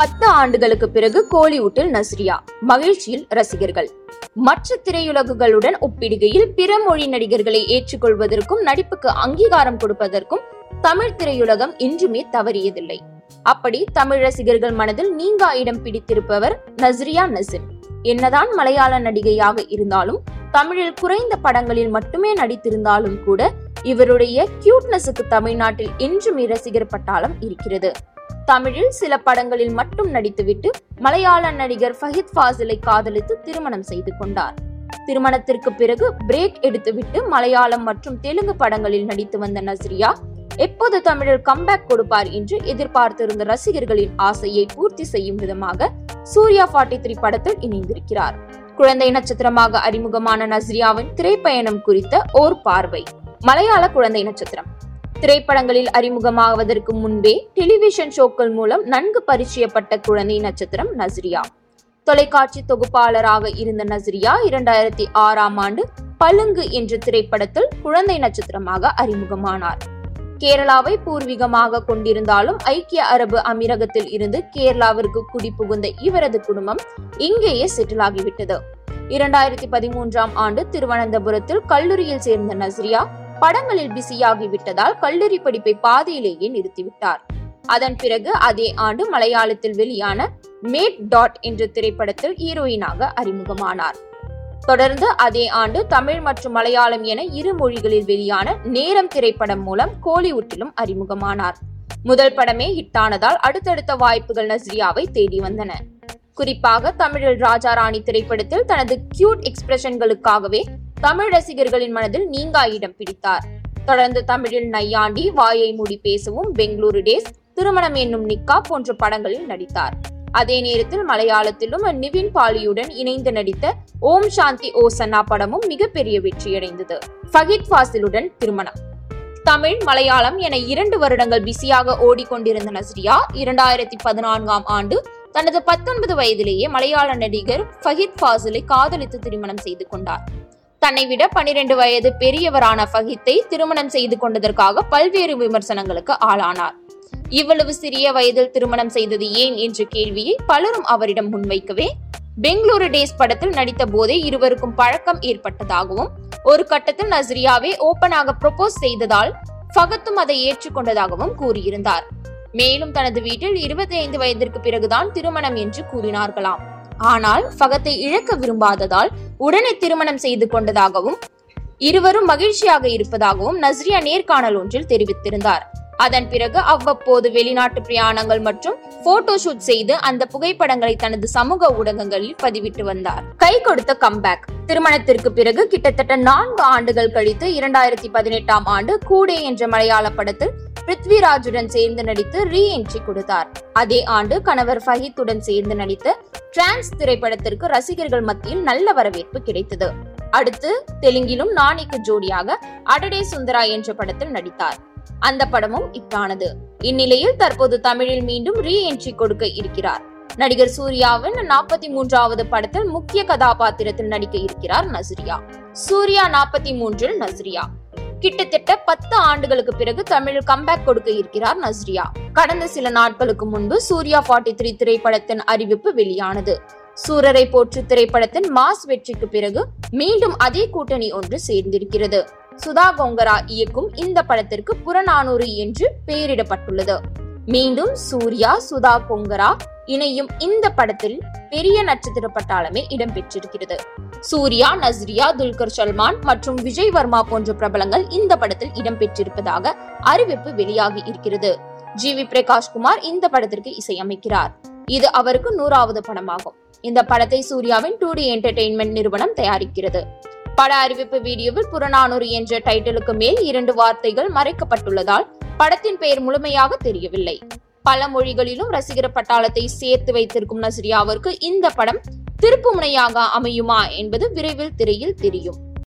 பத்து ஆண்டுகளுக்கு பிறகு கோலிவுட்டில் நஸ்ரியா மகிழ்ச்சியில் ரசிகர்கள். மற்ற திரையுலகுகளுடன் ஒப்பிடுகையில் பிற மொழி நடிகர்களை ஏற்றுக்கொள்வதற்கும் நடிப்புக்கு அங்கீகாரம் கொடுப்பதற்கும் தமிழ் திரையுலகம் இன்றுமே தவறியதில்லை. அப்படி தமிழ் ரசிகர்கள் மனதில் நீங்கா இடம் பிடித்திருப்பவர் நஸ்ரியா நசின் என்னதான் மலையாள நடிகையாக இருந்தாலும் தமிழில் குறைந்த படங்களில் மட்டுமே நடித்திருந்தாலும் கூட இவருடைய கியூட்னஸுக்கு தமிழ்நாட்டில் இன்றுமே ரசிகர் பட்டாளம் இருக்கிறது. தமிழில் சில படங்களில் மட்டும் நடித்துவிட்டு மலையாள நடிகர் ஃபஹித் ஃபாசிலை காதலித்து திருமணம் செய்து கொண்டார். திருமணத்திற்கு பிறகு பிரேக் எடுத்துவிட்டு மலையாளம் மற்றும் தெலுங்கு படங்களில் நடித்து வந்த நஸ்ரியா எப்போது தமிழில் கம்பேக் கொடுப்பார் என்று எதிர்பார்த்திருந்த ரசிகர்களின் ஆசையை பூர்த்தி செய்யும் விதமாக சூர்யா ஃபார்ட்டி த்ரீ படத்தில் இணைந்திருக்கிறார். குழந்தை நட்சத்திரமாக அறிமுகமான நஸ்ரியாவின் திரைப்பயணம் குறித்த ஓர் பார்வை. மலையாள குழந்தை நட்சத்திரம். திரைப்படங்களில் அறிமுகமாவதற்கு முன்பே டெலிவிஷன் ஷோக்கள் மூலம் நன்கு பரிச்சயப்பட்ட குழந்தை நட்சத்திரம் நஸ்ரியா தொலைக்காட்சி தொகுப்பாளராக இருந்த நஸ்ரியா இரண்டாயிரத்தி ஆறாம் ஆண்டு பலுங்கு என்ற திரைப்படத்தில் குழந்தை நட்சத்திரமாக அறிமுகமானார். கேரளாவை பூர்வீகமாக கொண்டிருந்தாலும் ஐக்கிய அரபு அமீரகத்தில் இருந்து கேரளாவிற்கு குடிபுகுந்த இவரது குடும்பம் இங்கேயே செட்டில் ஆகிவிட்டது. இரண்டாயிரத்தி பதிமூன்றாம் ஆண்டு திருவனந்தபுரத்தில் கல்லூரியில் சேர்ந்த நஸ்ரியா படங்களில் பிஸியாகிவிட்டதால் கல்லூரி படிப்பை பாதியிலேயே நிறுத்திவிட்டார். அதன் பிறகு அதே ஆண்டு மலையாளத்தில் வெளியான மேட் டாட் என்ற திரைப்படத்தில் ஹீரோயினாக அறிமுகமானார். தொடர்ந்து அதே ஆண்டு தமிழ் மற்றும் மலையாளம் என இரு மொழிகளில் வெளியான நேரம் திரைப்படம் மூலம் கோலிவுட்டிலும் அறிமுகமானார். முதல் படமே ஹிட்டானதால் அடுத்தடுத்த வாய்ப்புகள் நஸ்ரியாவை தேடி வந்தன. குறிப்பாக தமிழில் ராஜா ராணி திரைப்படத்தில் தனது கியூட் எக்ஸ்பிரஷன்களுக்காகவே தமிழ் ரசிகர்களின் மனதில் நீங்கா இடம் பிடித்தார். தொடர்ந்து தமிழில் நையாண்டி வாயை மூடி பேசவும் பெங்களூரு டேஸ் திருமணம் என்னும் நிக்கா போன்ற படங்களில் நடித்தார். அதே நேரத்தில் மலையாளத்திலும் நிவின் பாலியுடன் இணைந்து நடித்த ஓம் சாந்தி ஓ சன்னா படமும் மிகப்பெரிய வெற்றியடைந்தது. ஃபஹித் ஃபாசிலுடன் திருமணம். தமிழ் மலையாளம் என இரண்டு வருடங்கள் பிஸியாக ஓடிக்கொண்டிருந்த நஸ்ரியா இரண்டாயிரத்தி பதினான்காம் ஆண்டு தனது பத்தொன்பது வயதிலேயே மலையாள நடிகர் ஃபஹித் ஃபாசிலை காதலித்து திருமணம் செய்து கொண்டார். தன்னை விட பனிரெண்டு வயது பெரியவரான ஃபஹித்தை திருமணம் செய்து கொண்டதற்காக பல்வேறு விமர்சனங்களுக்கு ஆளானார். இவ்வளவு சிறிய வயதில் திருமணம் செய்தது ஏன் என்ற கேள்வியை பலரும் அவரிடம் முன்வைக்கவே பெங்களூரு டேஸ் படத்தில் நடித்த போதே இருவருக்கும் பழக்கம் ஏற்பட்டதாகவும் ஒரு கட்டத்தில் நஸ்ரியாவே ஓபனாக ப்ரொபோஸ் செய்ததால் ஃபகத்தும் அதை ஏற்றுக்கொண்டதாகவும் கூறியிருந்தார். மேலும் தனது வீட்டில் இருபத்தி ஐந்து வயதிற்கு பிறகுதான் திருமணம் என்று கூறினார்களாம். ஆனால் ஃபகத்தை இழக்க விரும்பாததால் உடனே திருமணம் செய்து கொண்டதாகவும் இருவரும் மகிழ்ச்சியாக இருப்பதாகவும் நஸ்ரியா நேர்காணல் ஒன்றில் தெரிவித்திருந்தார். அதன் பிறகு அவ்வப்போது வெளிநாட்டு பிரயாணங்கள் மற்றும் போட்டோ ஷூட் செய்து அந்த புகைப்படங்களை தனது சமூக ஊடகங்களில் பதிவிட்டு வந்தார். கை கொடுத்த கம்பேக் திருமணத்திற்கு பிறகு கிட்டத்தட்ட நான்கு ஆண்டுகள் கழித்து இரண்டாயிரத்தி பதினெட்டாம் ஆண்டு கூடே என்ற மலையாள படத்தில் பிருத்விராஜுடன் சேர்ந்து நடித்து ரீ என்ட்ரி கொடுத்தார். அதே ஆண்டு கணவர் ஃபஹித்துடன் சேர்ந்து நடித்த டிரான்ஸ் திரைப்படத்திற்கு ரசிகர்கள் மத்தியில் நல்ல வரவேற்பு கிடைத்தது. அடுத்து தெலுங்கிலும் நாணிக்கு ஜோடியாக அடடே சுந்தரா என்ற படத்தில் நடித்தார். அந்த படமும் இட்டானது இந்நிலையில் தற்போது தமிழில் மீண்டும் ரீ என்ட்ரி கொடுக்க இருக்கிறார். நடிகர் சூர்யாவின் நாற்பத்தி மூன்றாவது படத்தில் முக்கிய கதாபாத்திரத்தில் நடிக்க இருக்கிறார் நஸ்ரியா சூர்யா நாற்பத்தி மூன்றில் நஸ்ரியா கிட்டத்தட்ட பத்து ஆண்டுகளுக்கு பிறகு தமிழில் கம்பேக் கொடுக்க இருக்கிறார் நஸ்ரியா. கடந்த சில நாட்களுக்கு முன்பு சூர்யா ஃபார்ட்டி த்ரீ திரைப்படத்தின் அறிவிப்பு வெளியானது. சூரரை போற்று திரைப்படத்தின் மாஸ் வெற்றிக்கு பிறகு மீண்டும் அதே கூட்டணி ஒன்று சேர்ந்திருக்கிறது. சுதா கொங்கரா இயக்கும் இந்த படத்திற்கு புறநானூறு என்று பெயரிடப்பட்டுள்ளது. மீண்டும் சூர்யா சுதா கொங்கரா இணையும் இந்த படத்தில் பெரிய நட்சத்திர பட்டாளமே இடம்பெற்றிருக்கிறது சூர்யா நஸ்ரியா துல்கர் சல்மான் மற்றும் விஜய் வர்மா போன்ற பிரபலங்கள் இந்த படத்தில் இடம்பெற்றிருப்பதாக அறிவிப்பு வெளியாகி இருக்கிறது. ஜி வி பிரகாஷ் குமார் இந்த படத்திற்கு இசையமைக்கிறார். இது அவருக்கு நூறாவது படமாகும். இந்த படத்தை சூர்யாவின் டூ டி என்டர்டெயின்மெண்ட் நிறுவனம் தயாரிக்கிறது. பட அறிவிப்பு வீடியோவில் புறநானூறு என்ற டைட்டிலுக்கு மேல் இரண்டு வார்த்தைகள் மறைக்கப்பட்டுள்ளதால் படத்தின் பெயர் முழுமையாக தெரியவில்லை. பல மொழிகளிலும் ரசிகர் பட்டாளத்தை சேர்த்து வைத்திருக்கும் நஸ்ரியாவிற்கு இந்த படம் திருப்பு முனையாக அமையுமா என்பது விரைவில் திரையில் தெரியும்.